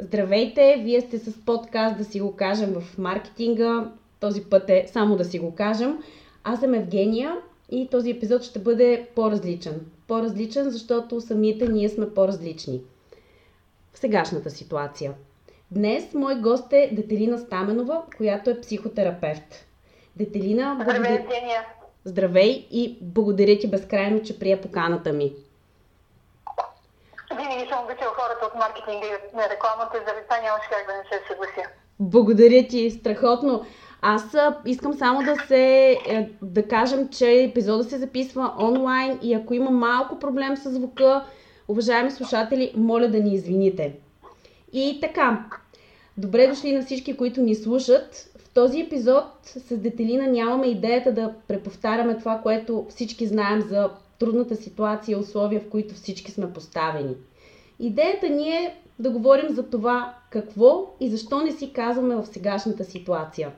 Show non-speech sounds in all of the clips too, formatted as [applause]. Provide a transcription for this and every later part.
Здравейте, вие сте с подкаст да си го кажем в маркетинга. Този път е само да си го кажем. Аз съм Евгения и този епизод ще бъде по-различен. По-различен, защото самите ние сме по-различни. В сегашната ситуация. Днес мой гост е Детелина Стаменова, която е психотерапевт. Детелина, благодаря... Здравей, Здравей и благодаря ти безкрайно, че прия поканата ми. Съм обичал хората от маркетинга и на рекламата и заради това нямаше как да не се съглася. Благодаря ти, страхотно. Аз искам само да се, е, да кажем, че епизода се записва онлайн и ако има малко проблем с звука, уважаеми слушатели, моля да ни извините. И така, добре дошли на всички, които ни слушат. В този епизод с Детелина нямаме идеята да преповтаряме това, което всички знаем за трудната ситуация и условия, в които всички сме поставени. Идеята ни е да говорим за това какво и защо не си казваме в сегашната ситуация.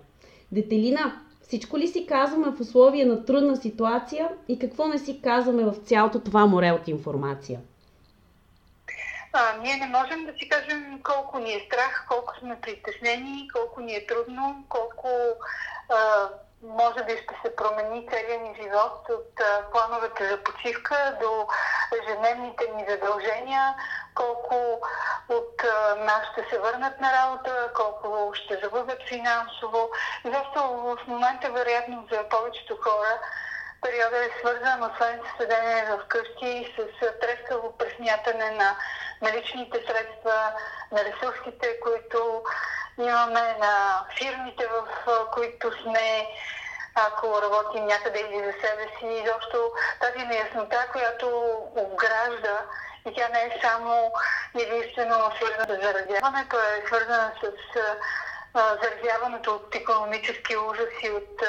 Детелина, всичко ли си казваме в условия на трудна ситуация и какво не си казваме в цялото това море от информация? А, ние не можем да си кажем колко ни е страх, колко сме притеснени, колко ни е трудно, колко а, може би ще се промени целият ни живот от а, плановете за почивка до ежедневните ни задължения, колко от нас ще се върнат на работа, колко ще загубят финансово. И защо в момента, вероятно, за повечето хора, периода е свързан, освен с седене в къщи, с трескаво пресмятане на наличните средства, на ресурсите, които имаме, на фирмите, в които сме, ако работим някъде или за себе си. Изобщо тази неяснота, която обгражда и тя не е само единствено свързана с заразяването, е свързана с заразяването от економически ужаси, от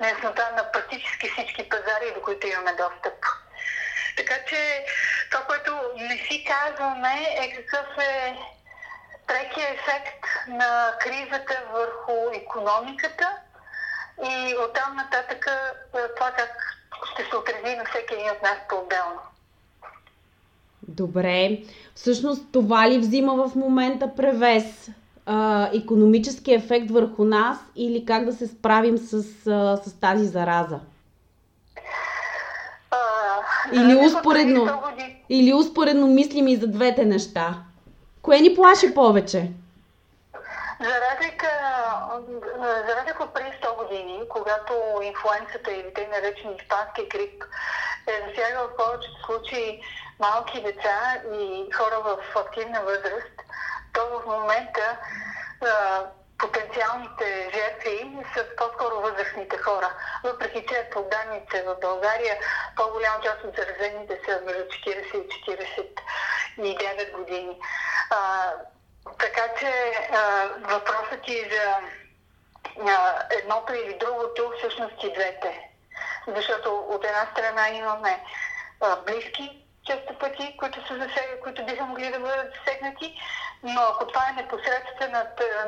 неяснота на практически всички пазари, до които имаме достъп. Така че това, което не си казваме е какъв е прекия ефект на кризата върху економиката и оттам нататък това как ще се отрази на всеки един от нас по-отделно. Добре. Всъщност това ли взима в момента превес? А, економически ефект върху нас или как да се справим с, а, с тази зараза? А, или, успоредно, или успоредно мислим и за двете неща? Кое ни плаши повече? За разлика, за разлика от преди 100 години, когато инфлуенцията или те наречени испански грип е засягал в повечето случаи малки деца и хора в активна възраст, то в момента а, потенциалните жертви са по-скоро възрастните хора. Въпреки че по данните в България по-голяма част от заразените са между 40 и 49 години. А, така че а, въпросът ти за а, едното или другото, всъщност и двете. Защото от една страна имаме а, близки често пъти, които са засегнати, които биха могли да бъдат засегнати, но ако това е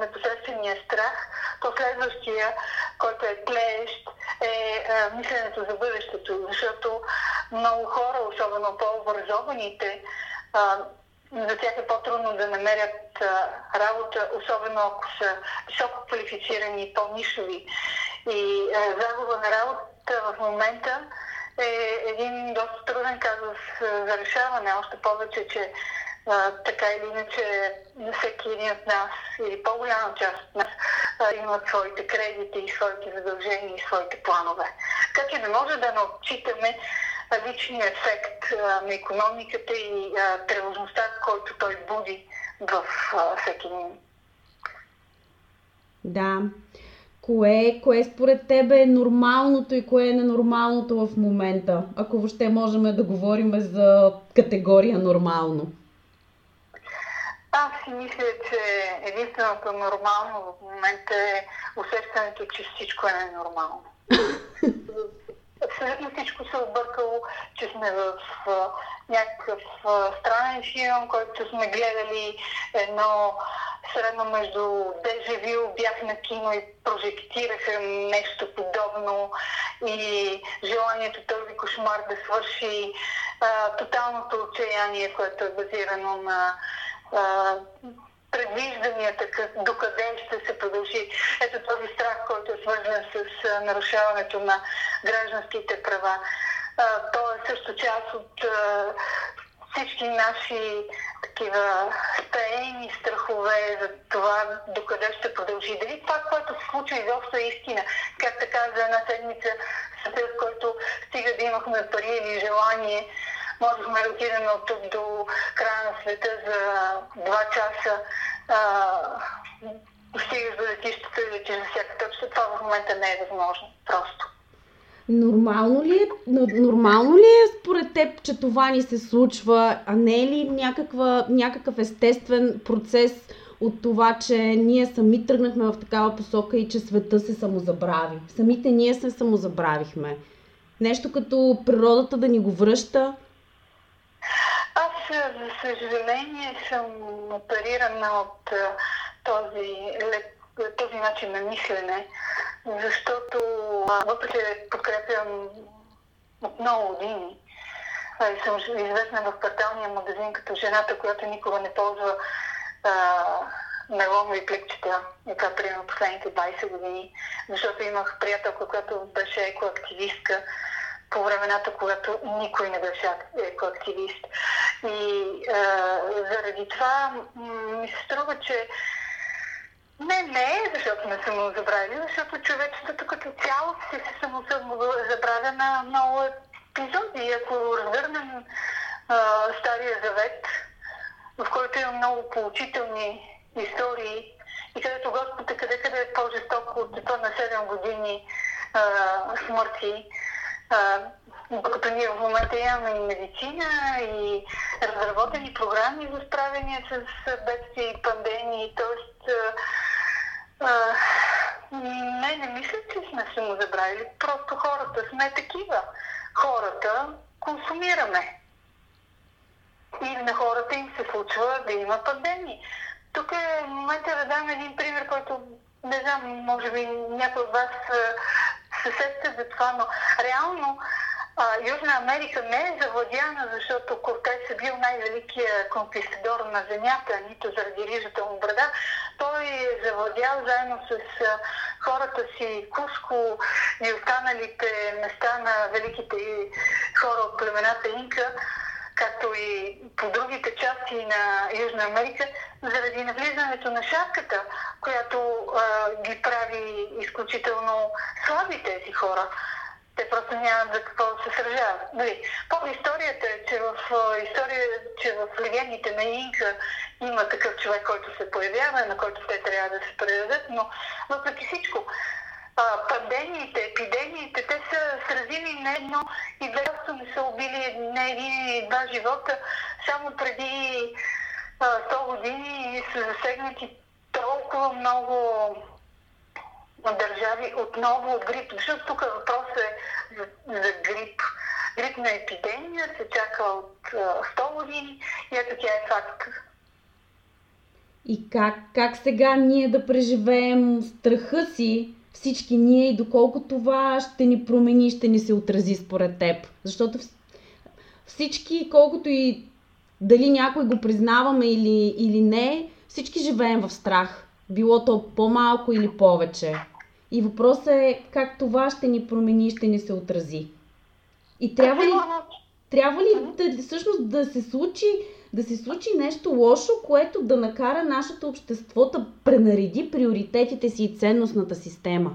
непосредствения страх, то следващия, който е тлеещ, е а, мисленето за бъдещето, защото много хора, особено по-образованите, за тях е по-трудно да намерят работа, особено ако са високо квалифицирани и по-нишови. И а, загуба на работа в момента е един доста труден казус за решаване, още повече, че а, така или иначе всеки един от нас или по-голяма част от нас а, имат своите кредити и своите задължения и своите планове. Така че не може да не отчитаме личния ефект а, на економиката и тревожността, който той буди в а, всеки един. Да. Кое, кое според тебе е нормалното и кое е ненормалното в момента? Ако въобще можем да говорим за категория нормално. Аз си мисля, че единственото нормално в момента е усещането, че всичко е ненормално. [laughs] абсолютно всичко се е объркало, че сме в някакъв странен филм, който сме гледали едно средно между Дежавил, бях на кино и прожектираха нещо подобно. И желанието този кошмар да свърши а, тоталното отчаяние, което е базирано на а, вижданията, докъде ще се продължи. Ето този страх, който е свързан с нарушаването на гражданските права. То е също част от всички наши такива стаени страхове за това докъде ще продължи. Дали това, което се случва изобщо е истина. Как така за една седмица, в който стига да имахме пари или желание, можехме да отидем от тук до края на света за два часа. стигаш до летището и летиш за всяка точка. Това в момента не е възможно. Просто. Нормално ли, е, нормално ли е според теб, че това ни се случва, а не е ли някаква, някакъв естествен процес от това, че ние сами тръгнахме в такава посока и че света се самозабрави? Самите ние се самозабравихме. Нещо като природата да ни го връща? За съжаление, съм оперирана от този, този начин на мислене защото въпреки да подкрепям от много години, съм известна в кварталния магазин като жената, която никога не ползва мелонови пликчета, и това примерно последните 20 години, защото имах приятелка, която беше екоактивистка по времената, когато никой не беше екоактивист. И а, заради това ми се струва, че не, не, защото сме самозабравили, защото човечеството като цяло се се самозабравя на много епизоди. Ако разгърнем Стария завет, в който има много поучителни истории и където Господ е къде къде е по-жестоко от това на 7 години а, смърти, докато ние в момента имаме и медицина, и разработени програми за справяне с бедствия и пандемии. А, не, не мисля, че сме се му забравили. Просто хората сме такива. Хората консумираме. И на хората им се случва да има пандемии. Тук е момента да дам един пример, който не знам, може би някой от вас се сеща за това, но реално а, Южна Америка не е завладяна, защото Кортес е бил най-великият конкистадор на земята, нито заради рижата му брада. Той е завладял заедно с а, хората си Куско и останалите места на великите хора от племената Инка, както и по другите части на Южна Америка, заради навлизането на шапката, която а, ги прави изключително слаби тези хора те просто нямат за какво се сражават. Нали, по-историята е, че в, история, че в легендите на Инка има такъв човек, който се появява, на който те трябва да се предадат, но въпреки всичко, а, пандемиите, епидемиите, те са сразили не едно и доста не са убили не един и два живота. Само преди а, 100 години са засегнати толкова много държави отново от грип. Защото тук въпросът е за, за грип. Грипна епидемия се чака от 100 години и ето тя е факт. И как, как сега ние да преживеем страха си, всички ние и доколко това ще ни промени, ще ни се отрази според теб? Защото всички, колкото и дали някой го признаваме или, или не, всички живеем в страх било то по-малко или повече. И въпросът е как това ще ни промени, ще ни се отрази. И трябва ли, трябва ли да, всъщност да се случи да се случи нещо лошо, което да накара нашето общество да пренареди приоритетите си и ценностната система?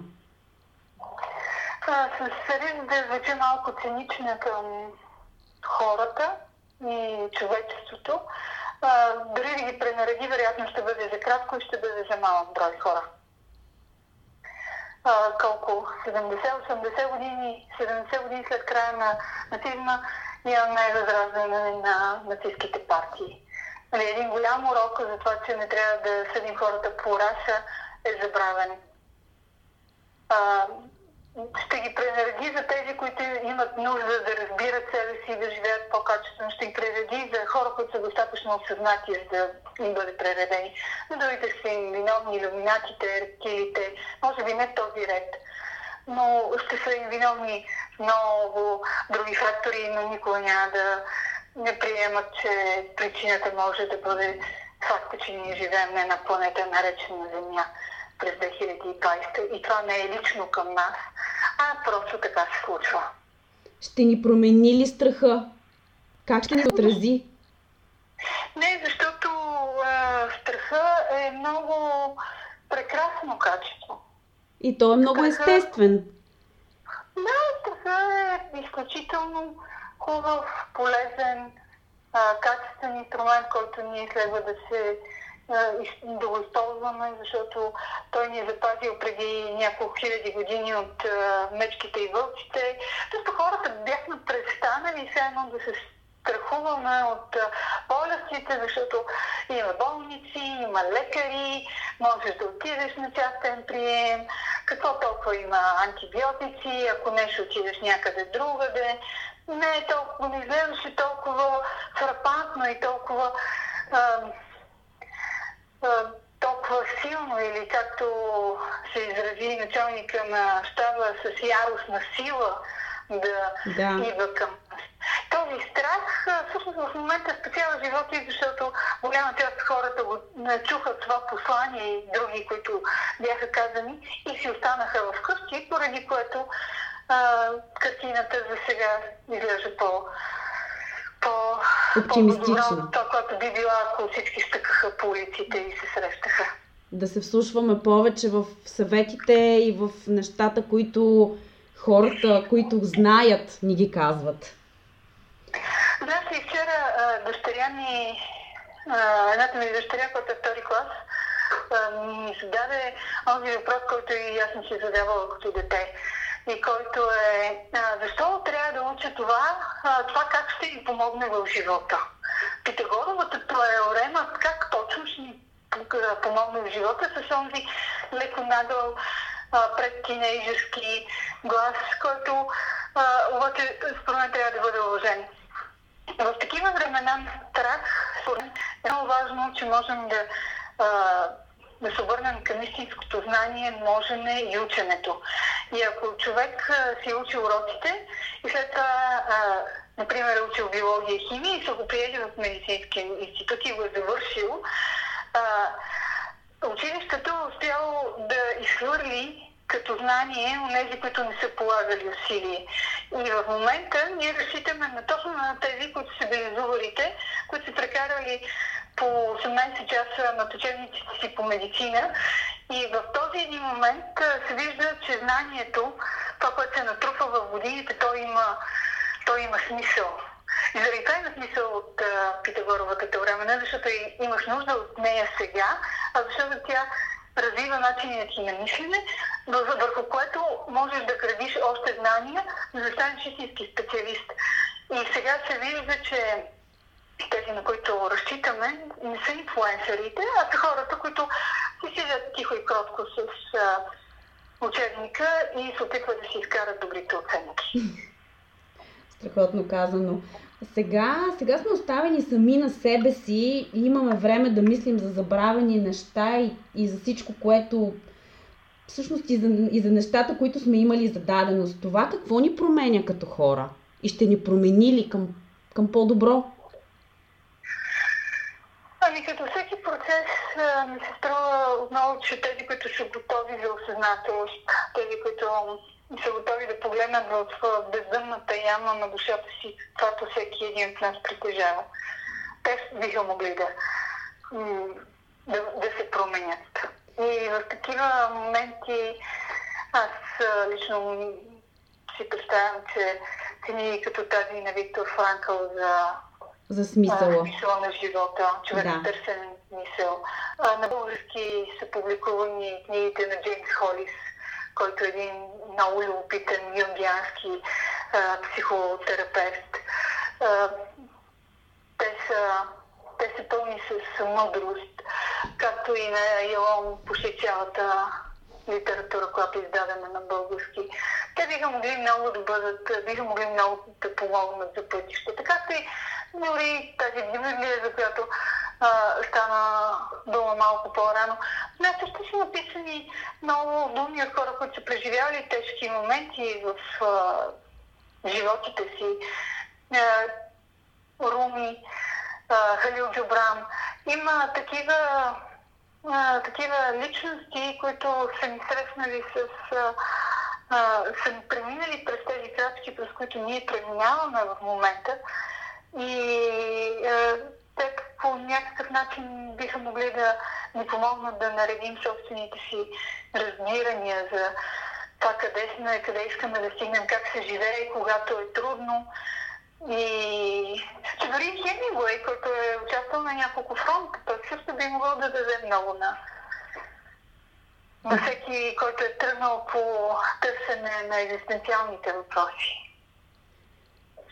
С риск да звучи малко цинична към хората и човечеството, дори да ги пренареди, вероятно ще бъде за кратко и ще бъде за малък брой хора. А, колко? 70-80 години, 70 години след края на нацизма имаме възраждане на нацистските партии. Нали, един голям урок за това, че не трябва да съдим хората по раса е забравен. А, ще ги пренареди за тези, които имат нужда да разбират себе си и да живеят по-качествено. Ще ги пренареди за хора, които са достатъчно осъзнати, за да им бъде прередени. Но другите са им виновни иллюминатите, рептилите, може би не този ред. Но ще са им виновни много други фактори, но никога няма да не приемат, че причината може да бъде факта, че ние живеем не на планета наречена Земя през 2020 и това не е лично към нас, а просто така се случва. Ще ни промени ли страха? Как ще ни отрази? Не, защото а, страха е много прекрасно качество. И то е много естествен. Да, страха е изключително хубав, полезен, а, качествен инструмент, който ние следва да се да го използваме, защото той ни е запазил преди няколко хиляди години от а, мечките и вълците. Защото хората бяхме престанали все едно да се страхуваме от болестите, защото има болници, има лекари, можеш да отидеш на частен прием, какво толкова има антибиотици, ако нещо отидеш някъде другаде. Не е толкова, не изглеждаше толкова фрапантно и толкова а, а, толкова силно или както се изрази началника на щаба с яростна сила да, да. идва към. Този страх всъщност в момента специално живота и защото голяма част от хората го чуха това послание и други, които бяха казани и си останаха в къщи, поради което а, картината за сега изглежда по, по, оптимистично. Това, което би била, ако всички стъкаха по улиците и се срещаха. Да се вслушваме повече в съветите и в нещата, които хората, които знаят, ни ги казват. Значи вчера дъщеря ми, едната ми дъщеря, която е втори клас, ми зададе онзи въпрос, който и аз съм си задавала като дете и който е защо трябва да уча това, това как ще ни помогне в живота. Питагоровата теорема, как точно ще ни помогне в живота с онзи леко нагъл пред тинейджерски глас, който обаче според мен трябва да бъде уважен. В такива времена на страх, е много важно, че можем да, да се обърнем към истинското знание, можене и ученето. И ако човек си е учил уроците и след това, например, е учил биология и химия и са го приели в медицински институт и го е завършил, училището е успяло да изхвърли като знание у нези, които не са полагали усилие. И в момента ние разчитаме на точно на тези, които са били зубарите, които са прекарали по 18 часа на учебниците си по медицина. И в този един момент се вижда, че знанието, това, което се натрупва в годините, то има, то има смисъл. И заради това има смисъл от uh, Питагоровата теорема, не защото имаш нужда от нея сега, а защото тя развива начиният ти на мислене, върху което можеш да градиш още знания, за да станеш истински специалист. И сега се вижда, че тези, на които разчитаме, не са инфлуенсерите, а са хората, които си седят тихо и кротко с а, учебника и се опитват да си изкарат добрите оценки. Страхотно казано. Сега, сега сме оставени сами на себе си и имаме време да мислим за забравени неща и, и за всичко, което всъщност и за, и за нещата, които сме имали за даденост. Това какво ни променя като хора? И ще ни промени ли към, към по-добро? Ами като всеки процес ми се струва отново, че тези, които са готови за осъзнателност, тези, които са готови да погледнат в бездънната яма на душата си, каквато всеки един от нас притежава. Те биха могли да, да, да се променят. И в такива моменти аз лично си представям, че книги като тази на Виктор Франкъл за за смисъла. смисъла на живота, човек да. търсен смисъл. А, на български са публикувани книгите на Джеймс Холис, който е един много любопитен юнгиански а, психотерапевт. А, те, са, те са пълни с мъдрост, както и на Елон почти цялата литература, която е издадена на български. Те биха могли много да бъдат, биха могли много да помогнат за пътища. Така и дори тази Библия, за която а, стана малко по-рано. Нея също са написани много думи от хора, които са преживявали тежки моменти в а, животите си. А, Руми, а, Халил Джубран има такива, а, такива личности, които са ни срещнали с... А, са преминали през тези крачки, през които ние преминаваме в момента. И а, те по някакъв начин биха могли да ни помогнат да наредим собствените си разбирания за това къде сме, къде искаме да стигнем, как се живее, когато е трудно. И че дори Хемингуей, който е участвал на няколко фронта, той също би могъл да даде много на, на всеки, който е тръгнал по търсене на екзистенциалните въпроси.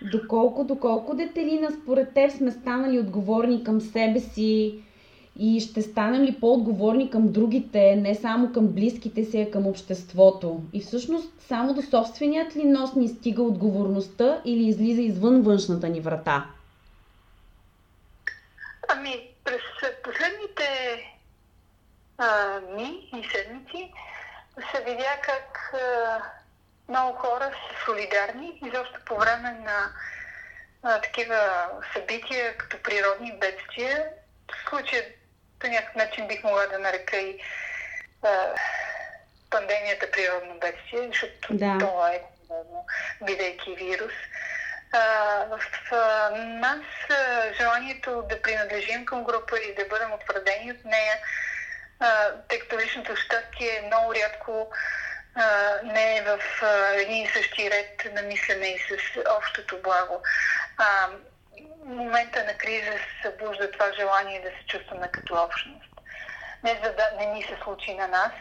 Доколко, доколко детелина според теб сме станали отговорни към себе си и ще станем ли по-отговорни към другите, не само към близките си, а към обществото? И всъщност само до собственият ли нос ни стига отговорността или излиза извън външната ни врата? Ами, през последните а, дни и седмици се видя как а, много хора са солидарни и защо по време на а, такива събития, като природни бедствия, в случая по някакъв начин бих могла да нарека и а, пандемията природно бедствие, защото да. това е бидейки вирус. А, в а, нас а, желанието да принадлежим към група и да бъдем утвърдени от нея, тъй като личното щастие е много рядко а, не е в а, един и същи ред на мислене и с общото благо. А, момента на криза събужда това желание да се чувстваме като общност. Не за да не ни се случи на нас,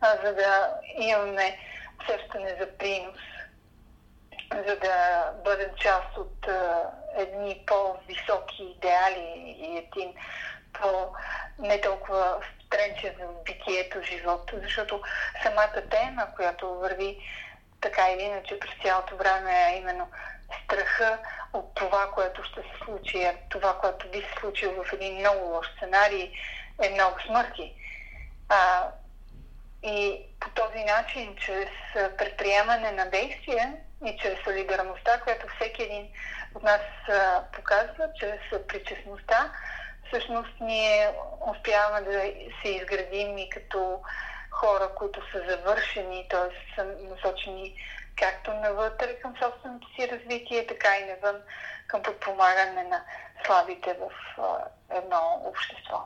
а за да имаме усещане за принос, за да бъдем част от а, едни по-високи идеали и един по не толкова стренче за битието, живота, защото самата тема, която върви така или иначе през цялото време е именно страха от това, което ще се случи, а това, което би се случило в един много лош сценарий, е много смърти. А, и по този начин, чрез предприемане на действия и чрез солидарността, която всеки един от нас показва, чрез причастността, всъщност ние успяваме да се изградим и като хора, които са завършени, т.е. са насочени както навътре към собственото си развитие, така и навън към подпомагане на слабите в едно общество.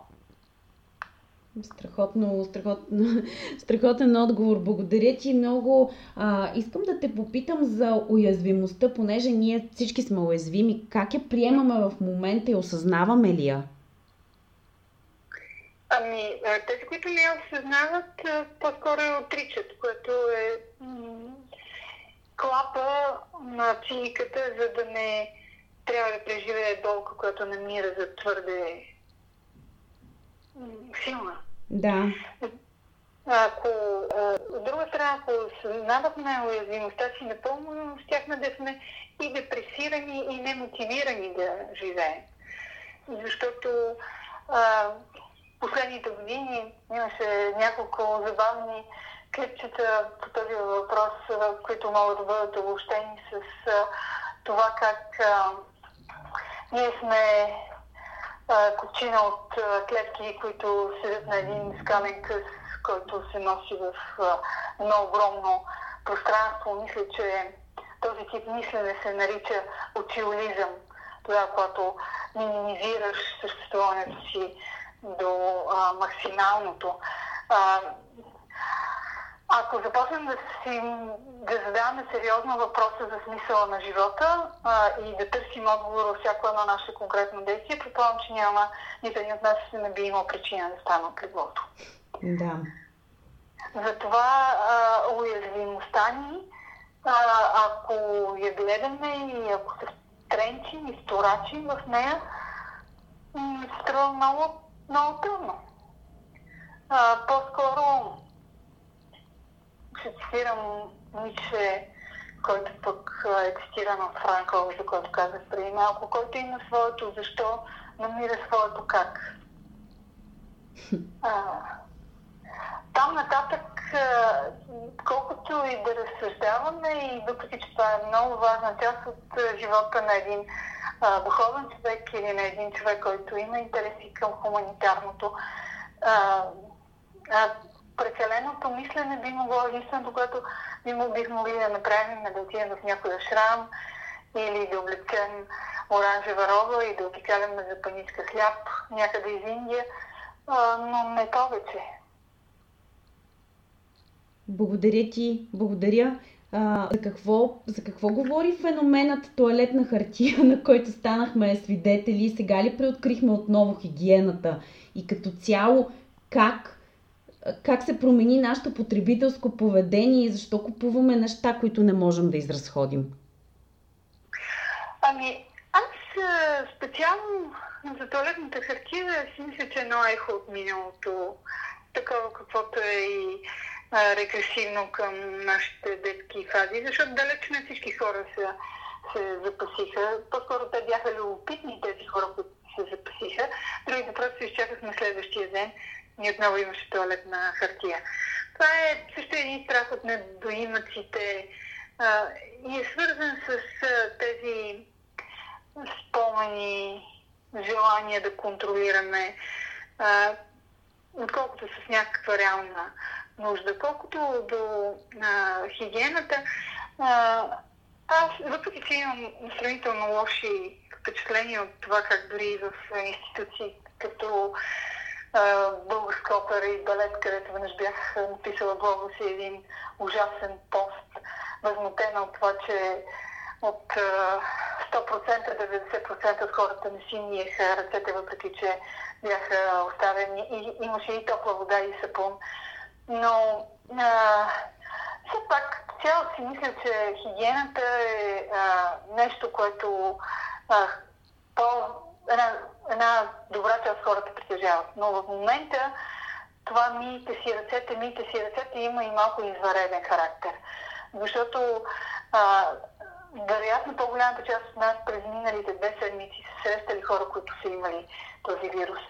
Страхотно, страхотно, страхотен отговор. Благодаря ти много. А, искам да те попитам за уязвимостта, понеже ние всички сме уязвими. Как я приемаме в момента и осъзнаваме ли я? Ами, тези, които не я осъзнават, по-скоро я отричат, което е клапа на психиката, за да не трябва да преживее болка, която намира за твърде силна. Да. Ако, от друга страна, ако съзнавахме уязвимостта си напълно, щяхме да сме и депресирани, и немотивирани да живеем. Защото а, последните години имаше няколко забавни клипчета по този въпрос, които могат да бъдат обобщени с това как а, ние сме а, кучина от а, клетки, които седят на един скален къс, който се носи в а, едно огромно пространство. Мисля, че този тип мислене се нарича очиолизъм. Тогава, когато минимизираш съществуването си до а, максималното. А, ако започнем да, си, да задаваме сериозно въпроса за смисъла на живота а, и да търсим отговор във всяко едно наше конкретно действие, предполагам, че няма нито един от нас не би имал причина да стане от леглото. Да. Затова а, уязвимостта ни, а, ако я гледаме и ако се тренчим и сторачим в нея, се струва много, много трудно. А, по-скоро ще цитирам Ниче, който пък е цитиран от Франкъл, за който казах преди малко, който има своето защо, намира своето как. А, там нататък, колкото и да разсъждаваме, и въпреки, че това е много важна част от живота на един а, духовен човек или на един човек, който има интереси към хуманитарното. А, а, прекаленото мислене би могло единственото, което би му бих могли да направим, е да отидем в някоя шрам или да облечем оранжева роба и да обикаляме за паничка хляб някъде из Индия, а, но не повече. Благодаря ти, благодаря. А, за, какво, за какво говори феноменът туалетна хартия, [laughs] на който станахме свидетели? Сега ли преоткрихме отново хигиената? И като цяло, как, как се промени нашето потребителско поведение и защо купуваме неща, които не можем да изразходим? Ами, аз специално за туалетната хартия си мисля, че е едно ехо от миналото, такова каквото е и регресивно към нашите детски фази, защото далеч не всички хора се, се запасиха. По-скоро те бяха любопитни тези хора, които се запасиха. Другите просто изчакахме следващия ден и отново имаше туалетна хартия. Това е също един страх от недоимъците а, и е свързан с а, тези спомени, желание да контролираме, а, отколкото с някаква реална нужда. Колкото до а, хигиената, а, аз, въпреки че имам сравнително лоши впечатления от това как дори в институции като българска опера и балет, където веднъж бях написала блога си един ужасен пост, възмутена от това, че от 100%, 90% от хората не си миеха ръцете, въпреки че бяха оставени и имаше и топла вода и сапун. Но а, все пак цяло си мисля, че хигиената е а, нещо, което а, по, една, една добра част хората притежават. Но в момента това миите си ръцете, миите си ръцете има и малко извареден характер. Защото а, вероятно по-голямата част от нас през миналите две седмици са срещали хора, които са имали този вирус.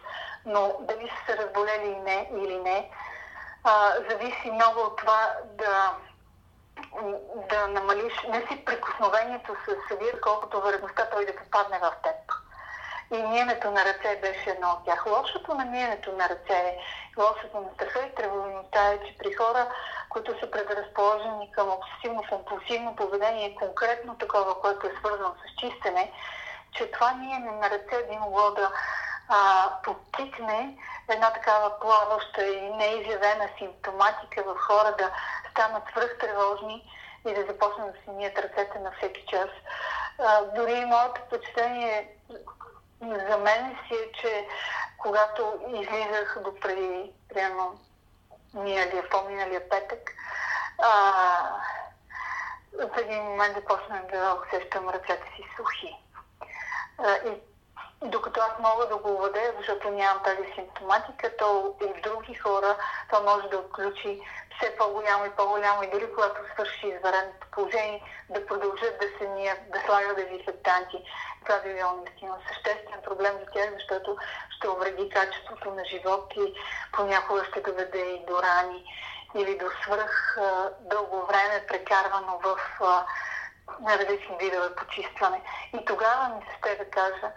Но дали са се разболели или не, или не а, зависи много от това да, да намалиш не си прикосновението с вирус, колкото вероятността той да попадне в теб. И миенето на ръце беше едно от тях. Лошото на миенето на ръце, лошото на страха и тревожността е, че при хора, които са предразположени към обсесивно-компулсивно поведение, конкретно такова, което е свързано с чистене, че това миене на ръце би могло да а, подтикне една такава плаваща и неизявена симптоматика в хора да станат свръхтревожни и да започнат да си мият ръцете на всеки час. А, дори моето впечатление за мен си е, че когато излизах до преди, примерно, миналия, по-миналия петък, а, в един момент започнах да усещам ръцете си сухи. А, и докато аз мога да го владея, защото нямам тази симптоматика, то и в други хора то може да отключи все по-голямо и по-голямо и дори когато свърши извареното положение, да продължат да се ният, да слагат дезинфектанти. Това би било наистина съществен проблем за тях, защото ще увреди качеството на живот и понякога ще доведе и до рани или до свръх дълго време прекарвано в на различни видове почистване. И тогава ми се ще да кажа,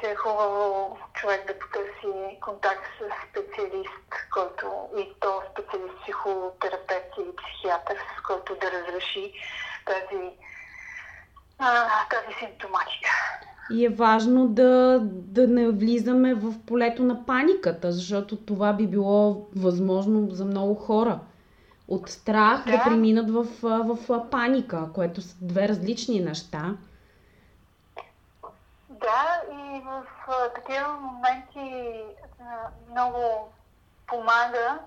че е хубаво човек да потърси контакт с специалист, който и то специалист психотерапевт или психиатър, с който да разреши тази, а, тази симптоматика. И е важно да, да не влизаме в полето на паниката, защото това би било възможно за много хора. От страх да, да преминат в, в, в паника, което са две различни неща. Да, и в а, такива моменти а, много помага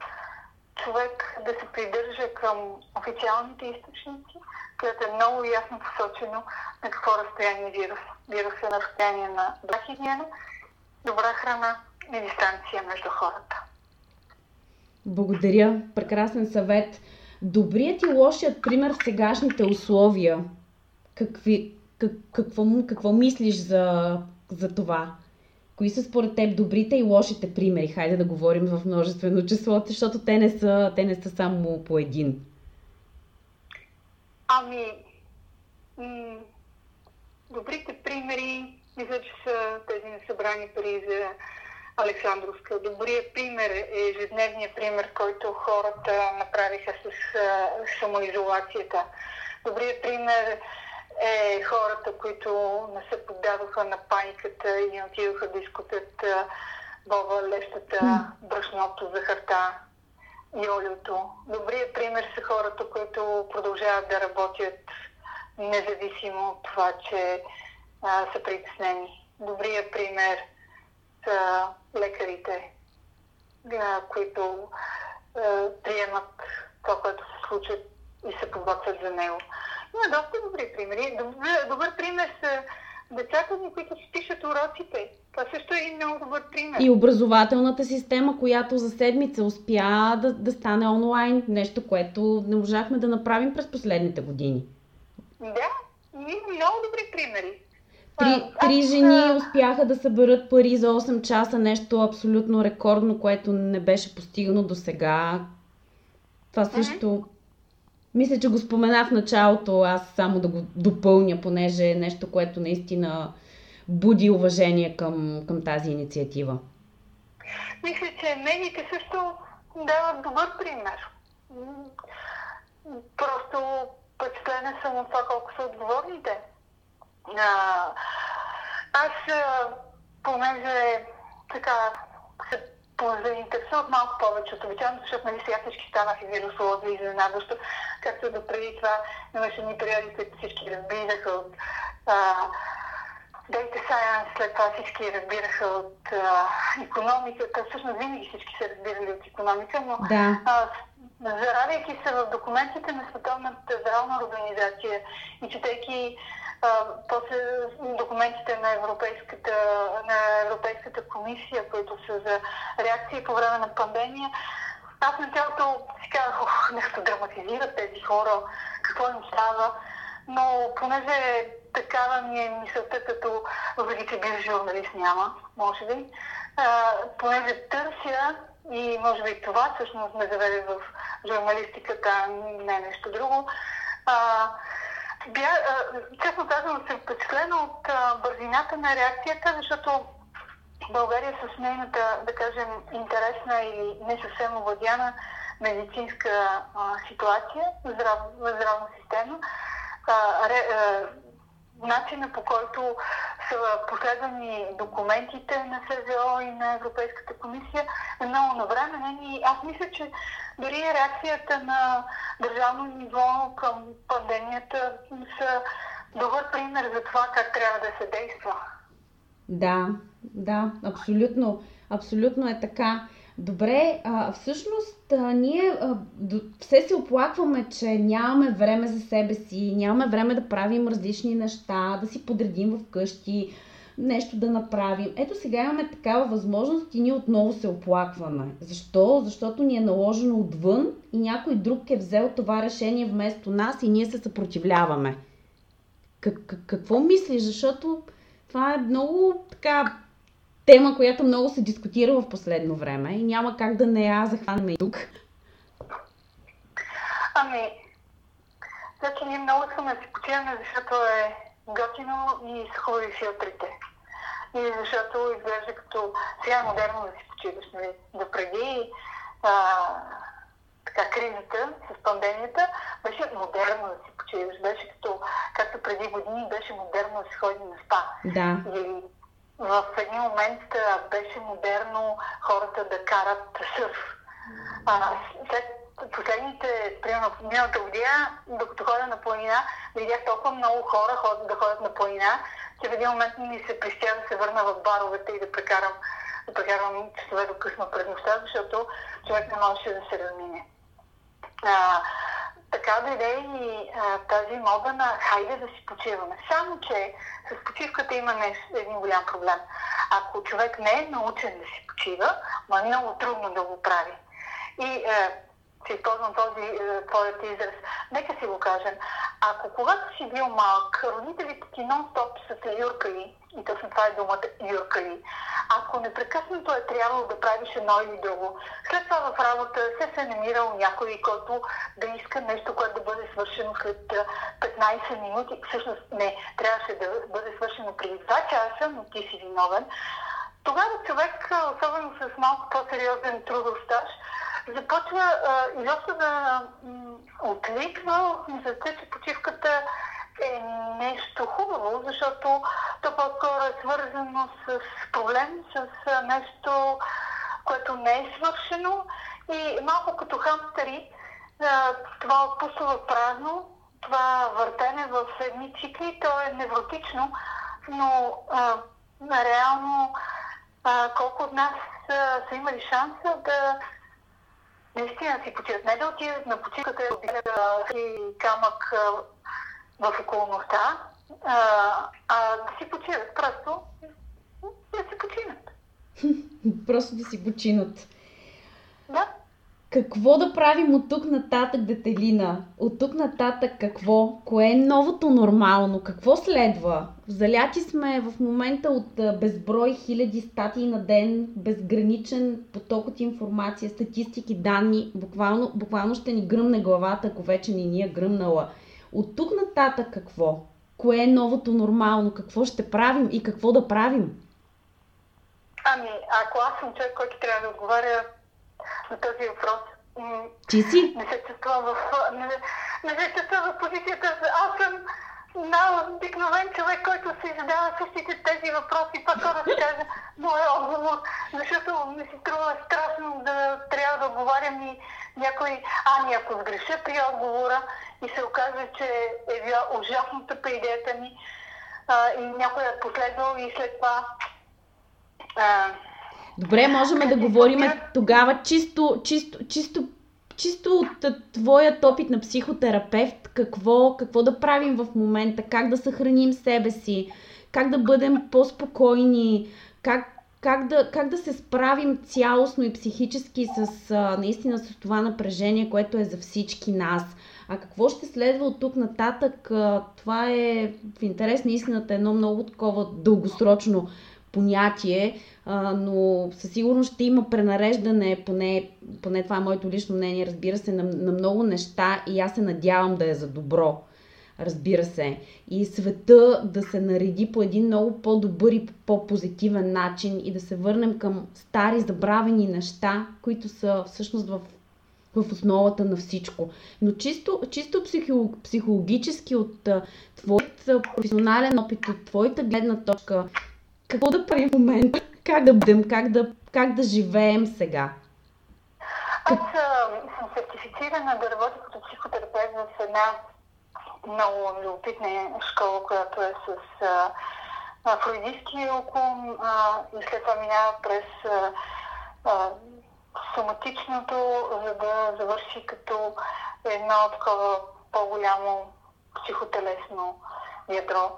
човек да се придържа към официалните източници, където е много ясно посочено на какво разстояние вирус. Вирус е на разстояние на добра хигиена, добра храна и дистанция между хората. Благодаря. Прекрасен съвет. Добрият и лошият пример в сегашните условия. Какви, как, какво, какво мислиш за, за това? Кои са според теб добрите и лошите примери? Хайде да говорим в множествено число, защото те не са, те не са само по един. Ами, м- добрите примери мисля, че са тези несъбрани пари за Александровска. Добрият пример е ежедневният пример, който хората направиха с самоизолацията. Добрият пример е хората, които не се поддаваха на паниката и отидоха да изкупят боба, лещата, брашното, захарта и олиото. Добрият пример са хората, които продължават да работят независимо от това, че а, са притеснени. Добрият пример са лекарите, а, които а, приемат това, което се случва и се подготвят за него. Има доста добри примери. Добър, добър пример са децата ни, които си пишат уроците. Това също е един много добър пример. И образователната система, която за седмица успя да, да стане онлайн, нещо, което не можахме да направим през последните години. Да, има много добри примери. Три, три жени успяха да съберат пари за 8 часа, нещо абсолютно рекордно, което не беше постигано до сега. Това също мисля, че го спомена в началото, аз само да го допълня, понеже е нещо, което наистина буди уважение към, към тази инициатива. Мисля, че медиите също дават добър пример. Просто впечатлена съм от това колко са отговорните. А, аз, понеже така се заинтересувах малко повече от обичайно, защото нали сега всички станаха вирусолози изненадващо, както до преди това имаше ни периоди, които всички разбираха от а, Data Science, след това всички разбираха от а, економиката. Всъщност винаги всички са разбирали от економика, но да. а, заравяйки се в документите на Световната здравна организация и четейки после документите на Европейската, на Европейската комисия, които са за реакции по време на пандемия, аз началото си казах, ох, нещо драматизират тези хора, какво им става. Но понеже такава ми е мисълта, като въпреки че бив журналист няма, може би, а, понеже търся и може би това всъщност ме заведе в журналистиката, не нещо друго. А, Бя, честно казвам, съм впечатлена от бързината на реакцията, защото България с нейната, да кажем, интересна и не съвсем овладяна медицинска а, ситуация, здрав, здравна система, а, ре, а, начина по който са последвани документите на СЗО и на Европейската комисия е много навременен и аз мисля, че дори реакцията на държавно ниво към пандемията са добър пример за това как трябва да се действа. Да, да, абсолютно. Абсолютно е така. Добре, а, всъщност а, ние а, все се оплакваме, че нямаме време за себе си, нямаме време да правим различни неща, да си подредим вкъщи, нещо да направим. Ето сега имаме такава възможност и ние отново се оплакваме. Защо? Защото ни е наложено отвън и някой друг е взел това решение вместо нас и ние се съпротивляваме. Как, какво мислиш? Защото това е много така тема, която много се дискутира в последно време и няма как да не я захванем и тук. Ами, значи ние много искаме да почиваме, защото е готино и са хубави филтрите. И защото изглежда като сега е модерно да си почиваш, нали, да преди а, така, кризата с пандемията, беше модерно да си почиваш. Беше като, както преди години беше модерно да се ходи на спа. Да. И в един момент беше модерно хората да карат сърф. След последните, примерно миналата година, докато ходя на планина, видях толкова много хора да ходят на планина, че в един момент ми се прищя да се върна в баровете и да прекарам, да прекарам часове до късно пред нощта, защото човек не можеше да се размине. А, така дойде и а, тази мода на хайде да си почиваме. Само, че с почивката има нещо, един голям проблем. Ако човек не е научен да си почива, но е много трудно да го прави. И е, ще използвам този е, твоят израз. Нека си го кажем. Ако когато си бил малък, родителите ти нон-стоп са те юркали, и точно това е думата юркали, ако непрекъснато е трябвало да правиш едно или друго, след това в работа се се намирал някой, който да иска нещо, което да бъде свършено след 15 минути. Всъщност не, трябваше да бъде свършено преди 2 часа, но ти си виновен. Тогава човек, особено с малко по-сериозен трудов стаж, започва а, изобщо да м- отликва мисълта, че почивката е нещо хубаво, защото то по-скоро е свързано с проблем, с нещо, което не е свършено. И малко като хамстери, това отпусва празно, това въртене в едни цикли, то е невротично, но а, реално а, колко от нас са имали шанса да наистина си почиват. Не да отидат на почивката и камък в околността, а, а да си почиват. Просто да си починат. [laughs] Просто да си починат. Да. Какво да правим от тук нататък, Детелина? От тук нататък какво? Кое е новото нормално? Какво следва? Заляти сме в момента от безброй хиляди статии на ден, безграничен поток от информация, статистики, данни. Буквално, буквално ще ни гръмне главата, ако вече не ни е гръмнала. От тук нататък какво? Кое е новото нормално? Какво ще правим и какво да правим? Ами, ако аз съм човек, който трябва да отговаря на този въпрос, Ти си? Не се чувствам в, не, не се чувствам в позицията. Аз съм на обикновен човек, който си задава същите тези въпроси, пак хора да кажа моя отговор, защото ми се струва страшно да трябва да отговарям и някой, ами ако сгреша при отговора и се оказва, че е била ужасно тъпа идеята ми а, и някой е последвал и след това а, Добре, можем да говорим тогава чисто, чисто, чисто, чисто от твоят опит на психотерапевт, какво, какво да правим в момента, как да съхраним себе си, как да бъдем по-спокойни, как, как, да, как да се справим цялостно и психически с наистина с това напрежение, което е за всички нас. А какво ще следва от тук нататък, това е в интерес на истината едно много такова дългосрочно понятие, а, но със сигурност ще има пренареждане, поне, поне това е моето лично мнение, разбира се, на, на много неща и аз се надявам да е за добро. Разбира се. И света да се нареди по един много по-добър и по-позитивен начин и да се върнем към стари забравени неща, които са всъщност в, в основата на всичко. Но чисто, чисто психологически от твоят професионален опит, от твоята гледна точка, какво да правим в момента? Как да бъдем? Как да, как да живеем сега? Аз съм сертифицирана да работя като психотерапевт в една много любопитна школа, която е с а, фройдистки окум а, и след това минава през а, а, соматичното, за да завърши като едно такова по-голямо психотелесно ядро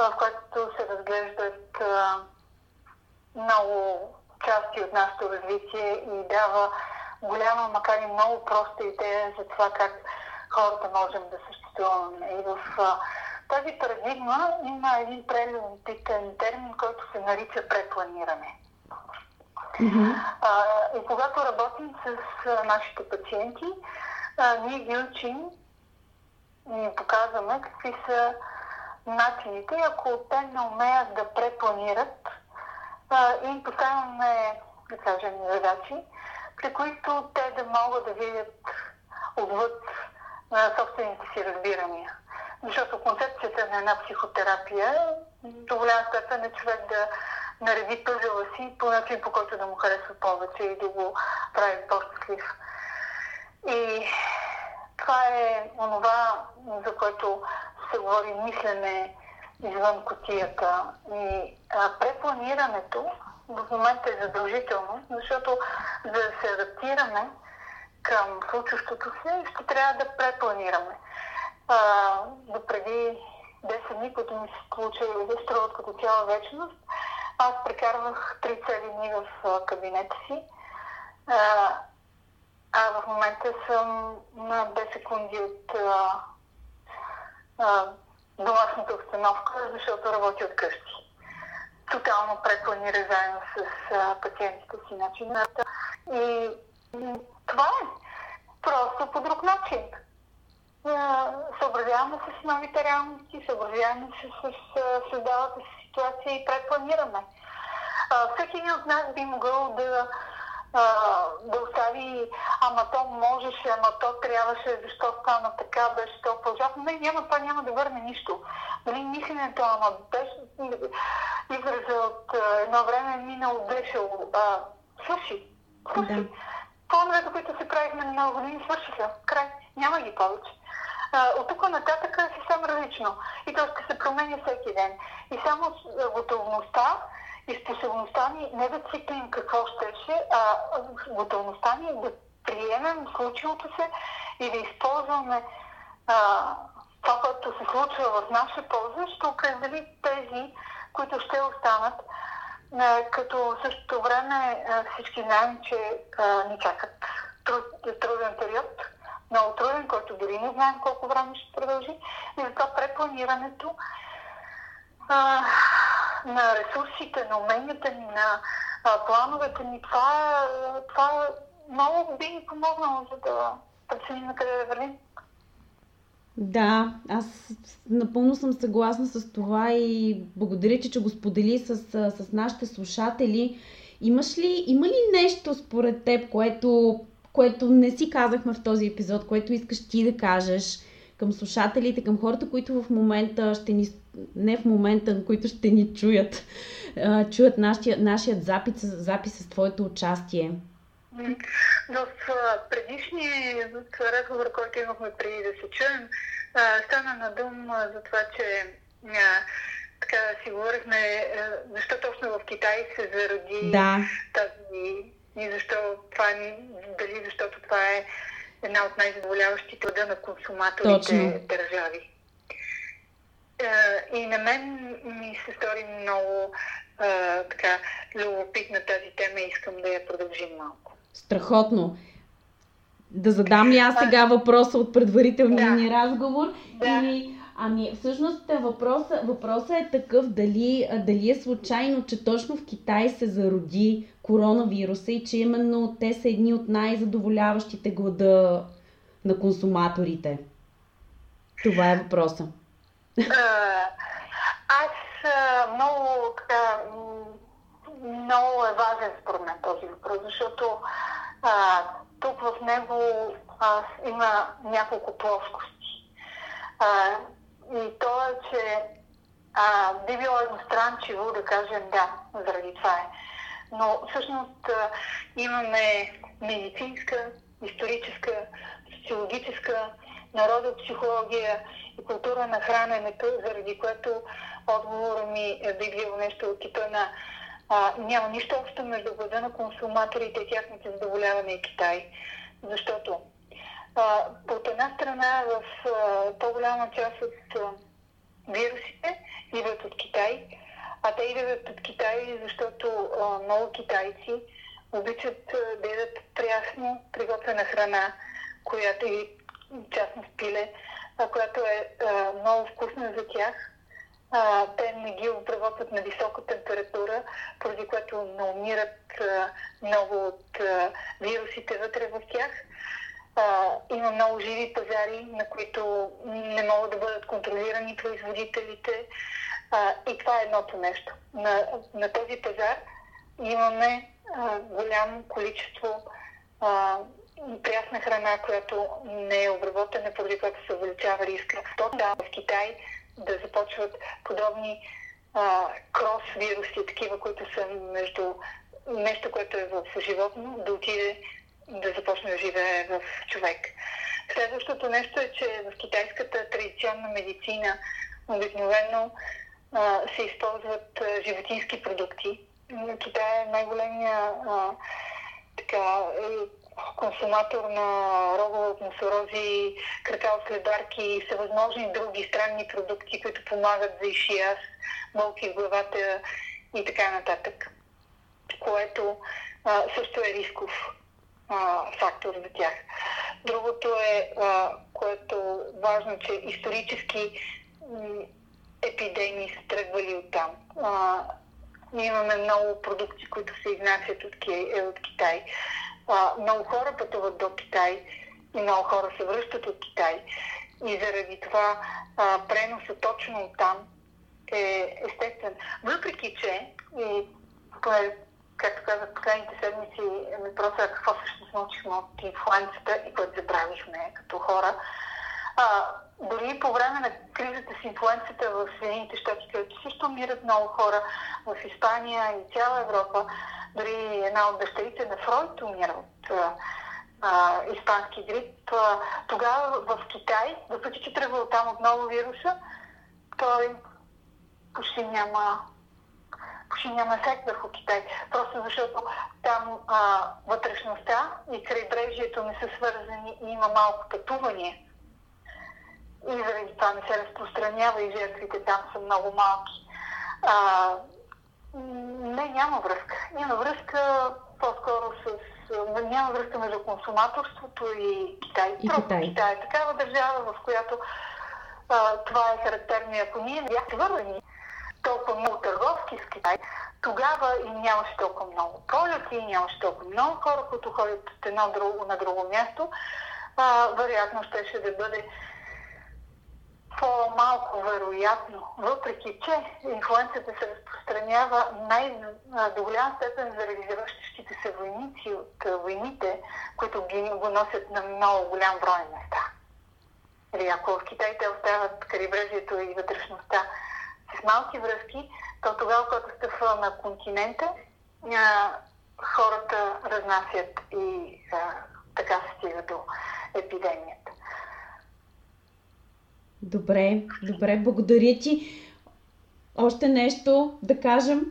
в което се разглеждат много части от нашето развитие и дава голяма, макар и много проста идея за това как хората можем да съществуваме. И в тази парадигма има един прелюбитен термин, който се нарича препланиране. Mm-hmm. А, и когато работим с а, нашите пациенти, а, ние ги учим и показваме какви са начините, ако те не умеят да препланират а, и поставяме, да кажем, задачи, при които те да могат да видят отвъд на собствените си разбирания. Защото концепцията на една психотерапия до голяма степен е човек да нареди пъзела си по начин, по който да му харесва повече и да го прави по-щастлив. И това е онова, за което се говори мислене извън котията. И а, препланирането в момента е задължително, защото за да се адаптираме към случващото се, ще трябва да препланираме. А, до преди 10 дни, които ми се случили да струват като цяла вечност, аз прекарвах 3 цели дни в кабинета си. А, а в момента съм на 10 секунди от а, а, домашната обстановка, защото работя от къщи. Тотално препланирах заедно с а, пациентите си начината. И Това е. Просто по друг начин. Съобразяваме се с новите реалности, съобразяваме се с създалата се ситуация и предпланираме. Всеки един от нас би могъл да да остави, ама то можеше, ама то трябваше, защо стана така, беше толкова ужасно. Не, няма, това няма да върне нищо. Нали, мисленето, ама беше израза от едно време минало беше, а, свърши, свърши. Да. Плановете, които се правихме на много години, свършиха. Край. Няма ги повече. от тук нататък е съвсем различно. И то ще се променя всеки ден. И само готовността и способността ни не да циклим какво щеше, а готовността ни да приемем случилото се и да използваме а, това, което се случва в наша полза, ще определи тези, които ще останат. А, като същото време а, всички знаем, че а, ни чакат труд, труден период, много труден, който дори не знаем колко време ще продължи. И затова препланирането а, на ресурсите, на уменията ни, на а, плановете ни, това, това много би ни помогнало, за да преценим на къде да вървим. Да, аз напълно съм съгласна с това и благодаря, че, че го сподели с, с нашите слушатели. Имаш ли, има ли нещо според теб, което, което не си казахме в този епизод, което искаш ти да кажеш към слушателите, към хората, които в момента ще ни не в момента, които ще ни чуят, чуят нашия, нашият запис, запис с твоето участие? В предишния разговор, който имахме преди да се чуем, стана на дум за това, че така си говорихме защо точно в Китай се зароди да. тази и защо това е, дали защото това е една от най-задоволяващите на консуматорите Точно. държави. И на мен ми се стори много а, така любопитна тази тема и искам да я продължим малко. Страхотно. Да задам ли аз сега въпроса от предварителния да. ни разговор? Да. Или, ами, всъщност въпросът въпроса е такъв дали, дали е случайно, че точно в Китай се зароди коронавируса и че именно те са едни от най-задоволяващите глада на консуматорите. Това е въпроса аз много така, много е важен според мен този въпрос, защото а, тук в него а, има няколко плоскости. А, и то е, че а, би било едностранчиво да кажем да, заради това е. Но всъщност а, имаме медицинска, историческа, социологическа, народопсихология и култура на храненето, заради което отговора ми е би бил нещо от типа на а, няма нищо общо между глада на консуматорите и тяхното задоволяване и Китай. Защото от една страна в по-голяма част от вирусите идват от Китай, а те идват от Китай, защото много китайци обичат да ядат прясно приготвена храна, която и частност пиле, която е много вкусна за тях. А, те не ги обработват на висока температура, поради което не умират а, много от а, вирусите вътре в тях. Има много живи пазари, на които не могат да бъдат контролирани производителите. А, и това е едното нещо. На, на този пазар имаме а, голямо количество а, прясна храна, която не е обработена, поради която се увеличава риска. То да, в Китай да започват подобни а, крос вируси, такива, които са между нещо, което е в животно, да отиде да започне да живее в човек. Следващото нещо е, че в китайската традиционна медицина обикновено се използват животински продукти. Китай е най-големия така, е, консуматор на рогови мусорози, кракал следарки и всевъзможни други странни продукти, които помагат за ишияс, болки в главата и така нататък. Което а, също е рисков а, фактор за тях. Другото е, а, което важно, че исторически м- епидемии са тръгвали от там. А, ние имаме много продукти, които се изнасят от, от Китай а, много хора пътуват до Китай и много хора се връщат от Китай. И заради това а, преноса точно от там е естествен. Въпреки, че и както казах, последните седмици въпросът е какво всъщност научихме от инфлуенцията и което забравихме като хора. А, дори по време на кризата с инфлуенцията в Съединените щати, където също умират много хора, в Испания и цяла Европа, дори една от дъщерите на Фройд умира от а, испански грип. Тогава в Китай, въпреки че тръгва там отново вируса, той почти няма почти няма ефект върху Китай. Просто защото там а, вътрешността и крайбрежието не са свързани и има малко пътуване. И заради това не се разпространява и жертвите там са много малки. А, не, няма връзка. Няма връзка по-скоро с... Няма връзка между консуматорството и Китай. И Китай. Китай е такава държава, в която а, това е характерно. Ако ние бяхме свързани толкова много търговски с Китай, тогава и нямаше толкова много полети, и нямаше толкова много хора, които ходят от едно друго на друго място. А, вероятно щеше да бъде по-малко вероятно, въпреки че инфлуенцията се разпространява най- до голяма степен заради завършващите се войници от войните, които ги го носят на много голям брой места. Или ако в Китай те оставят крайбрежието и вътрешността малки връзки, то тогава, когато стъпва на континента, хората разнасят и така се стига до епидемията. Добре, добре, благодаря ти. Още нещо да кажем?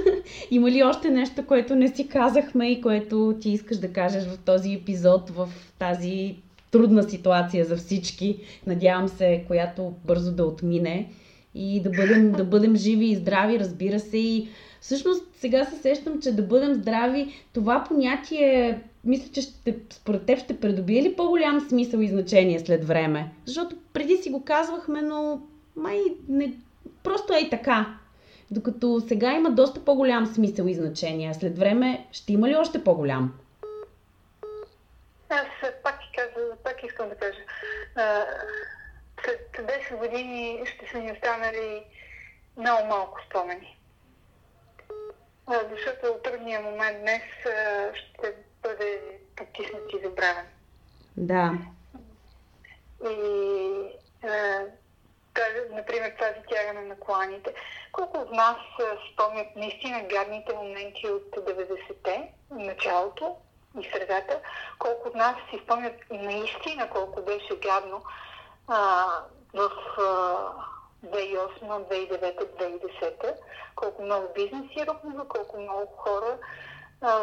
[laughs] Има ли още нещо, което не си казахме и което ти искаш да кажеш в този епизод, в тази трудна ситуация за всички, надявам се, която бързо да отмине и да бъдем, да бъдем живи и здрави, разбира се. И всъщност сега се сещам, че да бъдем здрави, това понятие мисля, че ще, според теб ще придобие ли по-голям смисъл и значение след време? Защото преди си го казвахме, но май не, просто е така. Докато сега има доста по-голям смисъл и значение. След време ще има ли още по-голям? Аз пак, каза, пак искам да кажа. След 10 години ще са ни останали много малко спомени. защото трудният момент днес ще бъде потиснат и забравен. Да. И, тази, например, тази тягане на коланите. Колко от нас спомнят наистина гадните моменти от 90-те, началото и средата, колко от нас си спомнят наистина колко беше гадно а, в а, 2008, 2009, 2010, колко много бизнеси рухнаха, колко много хора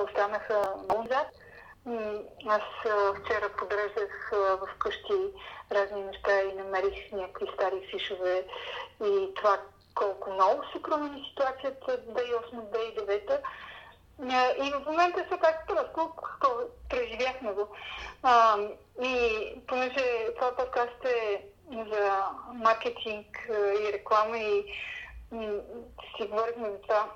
останаха много. Аз вчера подреждах в къщи разни неща и намерих някакви стари фишове и това колко много се промени ситуацията 2008-2009. И в момента все пак просто преживяхме го. А, и понеже това подкаст е за маркетинг и реклама и си говорихме за това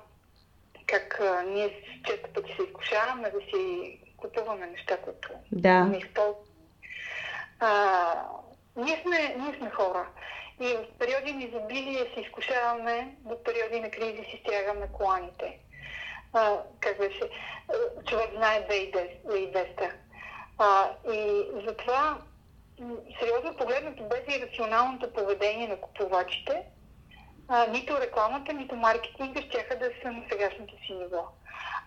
как а, ние често пъти се изкушаваме да си купуваме неща, които да. не използваме. ние, сме, ние сме хора. И в периоди на изобилие се изкушаваме, в периоди на кризи си стягаме коланите. Как беше? Човек знае 2200. А, и затова, сериозно погледнато, без ирационалното поведение на купувачите, нито рекламата, нито маркетинга ще да са на сегашното си ниво.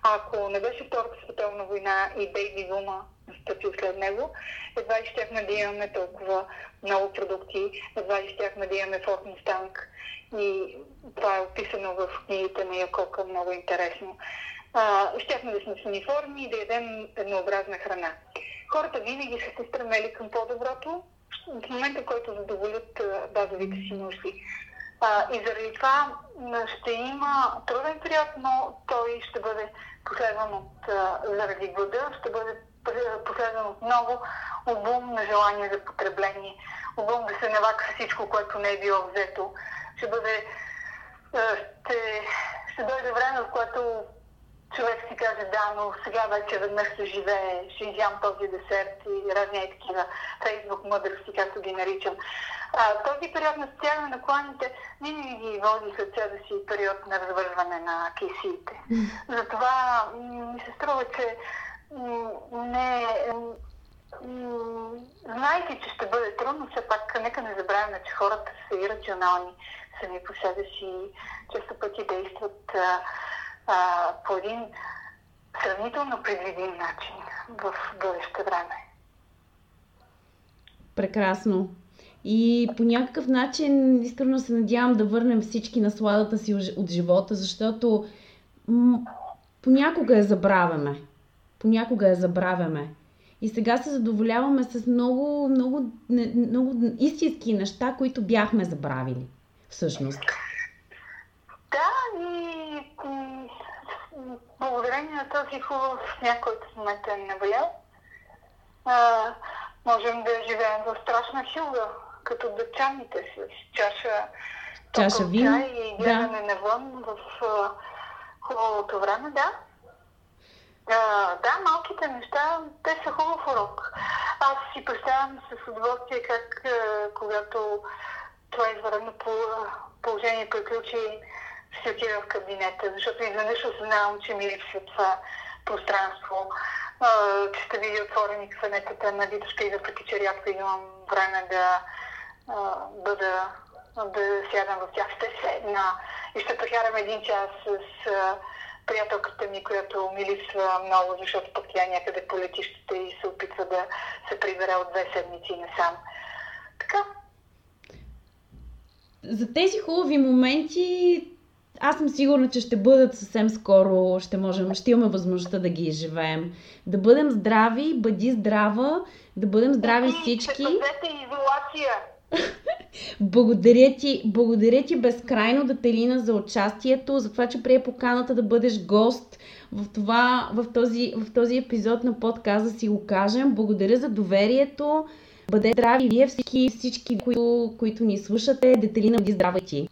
Ако не беше Втората световна война и Бейби Бума настъпил след него, едва ли щяхме да имаме толкова много продукти, едва ли щяхме да имаме Форт Мустанг и това е описано в книгите на Якока много интересно. А, щяхме да сме с униформи и да ядем еднообразна храна. Хората винаги са се стремели към по-доброто в момента, който задоволят базовите си нужди. А, и заради това ще има труден период, но той ще бъде последван от, заради глада, ще бъде последван от много обум на желание за потребление, обум да се навакса всичко, което не е било взето. Ще бъде, ще, ще дойде време, в което човек си каже, да, но сега вече веднъж се живее, ще изям този десерт и разни такива фейсбук мъдрости, както ги наричам. А, този период на стягане на кланите винаги ги води след себе си период на развързване на кисиите. Затова ми се струва, че не, знайки, че ще бъде трудно, все пак нека не забравяме, че хората са ирационални сами по себе си, често пъти действат а, а, по един сравнително предвидим начин в бъдеще време. Прекрасно. И по някакъв начин искрено се надявам да върнем всички насладата си от живота, защото м- понякога я забравяме. Понякога я забравяме. И сега се задоволяваме с много, много, много истински неща, които бяхме забравили. Всъщност. Да, и, благодарение на този хубав сняг, който в момента е навалял, можем да живеем в страшна хилга, като дъчаните с чаша, чаша вино и гледане да. навън в хубавото време, да. А, да, малките неща, те са хубав урок. Аз си представям с удоволствие как, когато това извънредно положение приключи, ще отида в кабинета, защото изведнъж осъзнавам, че ми липсва това пространство, че ще видя отворени кафенетата на Витушка и въпреки, че рядко имам време да бъда, да сядам в тях, ще седна и ще прекарам един час с приятелката ми, която ми липсва много, защото пък тя някъде по летищата и се опитва да се прибере от две седмици насам. Така. За тези хубави моменти аз съм сигурна, че ще бъдат съвсем скоро, ще можем, ще имаме възможността да ги изживеем. Да бъдем здрави, бъди здрава, да бъдем здрави всички. изолация. [laughs] благодаря ти, благодаря ти безкрайно, Дателина, за участието, за това, че прие поканата да бъдеш гост в, това, в, този, в този епизод на подкаст да си го кажем. Благодаря за доверието. Бъде здрави вие всички, всички които, които ни слушате. Детелина, бъди здрава ти!